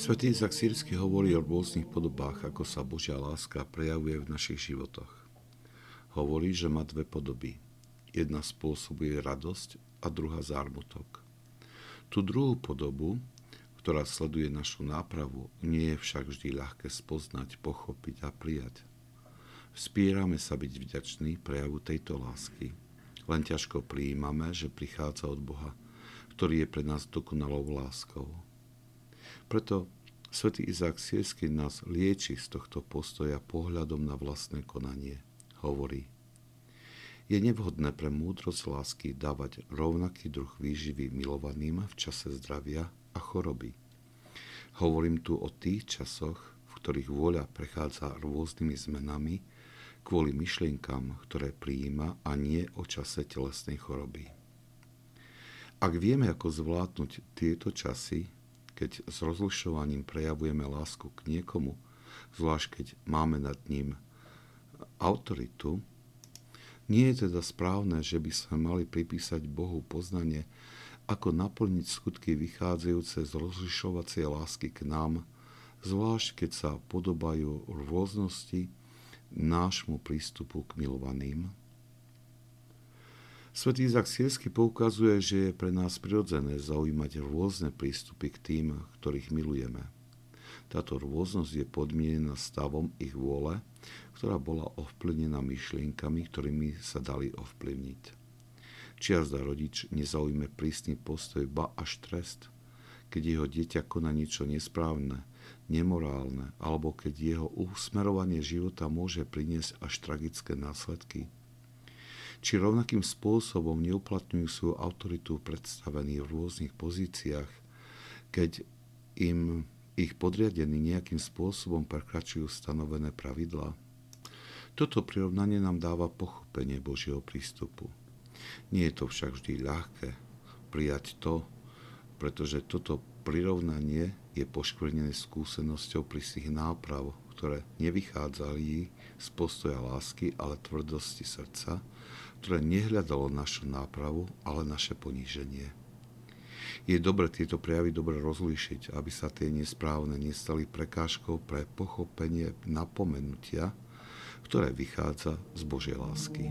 Svetý Izak Sírsky hovorí o rôznych podobách, ako sa Božia láska prejavuje v našich životoch. Hovorí, že má dve podoby. Jedna spôsobuje radosť a druhá zármutok. Tú druhú podobu, ktorá sleduje našu nápravu, nie je však vždy ľahké spoznať, pochopiť a prijať. Vspírame sa byť vďační prejavu tejto lásky. Len ťažko prijímame, že prichádza od Boha, ktorý je pre nás dokonalou láskou. Preto svätý Izák Siersky nás lieči z tohto postoja pohľadom na vlastné konanie. Hovorí, je nevhodné pre múdrosť lásky dávať rovnaký druh výživy milovaným v čase zdravia a choroby. Hovorím tu o tých časoch, v ktorých vôľa prechádza rôznymi zmenami kvôli myšlienkam, ktoré prijíma a nie o čase telesnej choroby. Ak vieme, ako zvládnuť tieto časy, keď s rozlišovaním prejavujeme lásku k niekomu, zvlášť keď máme nad ním autoritu, nie je teda správne, že by sme mali pripísať Bohu poznanie, ako naplniť skutky vychádzajúce z rozlišovacej lásky k nám, zvlášť keď sa podobajú rôznosti nášmu prístupu k milovaným. Svetý Izak Siersky poukazuje, že je pre nás prirodzené zaujímať rôzne prístupy k tým, ktorých milujeme. Táto rôznosť je podmienená stavom ich vôle ktorá bola ovplyvnená myšlienkami, ktorými sa dali ovplyvniť. Či jazda rodič nezaujme prísny postoj, ba až trest, keď jeho dieťa koná niečo nesprávne, nemorálne, alebo keď jeho usmerovanie života môže priniesť až tragické následky. Či rovnakým spôsobom neuplatňujú svoju autoritu predstavení v rôznych pozíciách, keď im ich podriadení nejakým spôsobom prekračujú stanovené pravidlá. Toto prirovnanie nám dáva pochopenie Božieho prístupu. Nie je to však vždy ľahké prijať to, pretože toto prirovnanie je poškvrnené skúsenosťou prísnych náprav, ktoré nevychádzali z postoja lásky, ale tvrdosti srdca, ktoré nehľadalo našu nápravu, ale naše poníženie. Je dobre tieto prejavy dobre rozlíšiť, aby sa tie nesprávne nestali prekážkou pre pochopenie napomenutia, ktoré vychádza z Božej lásky.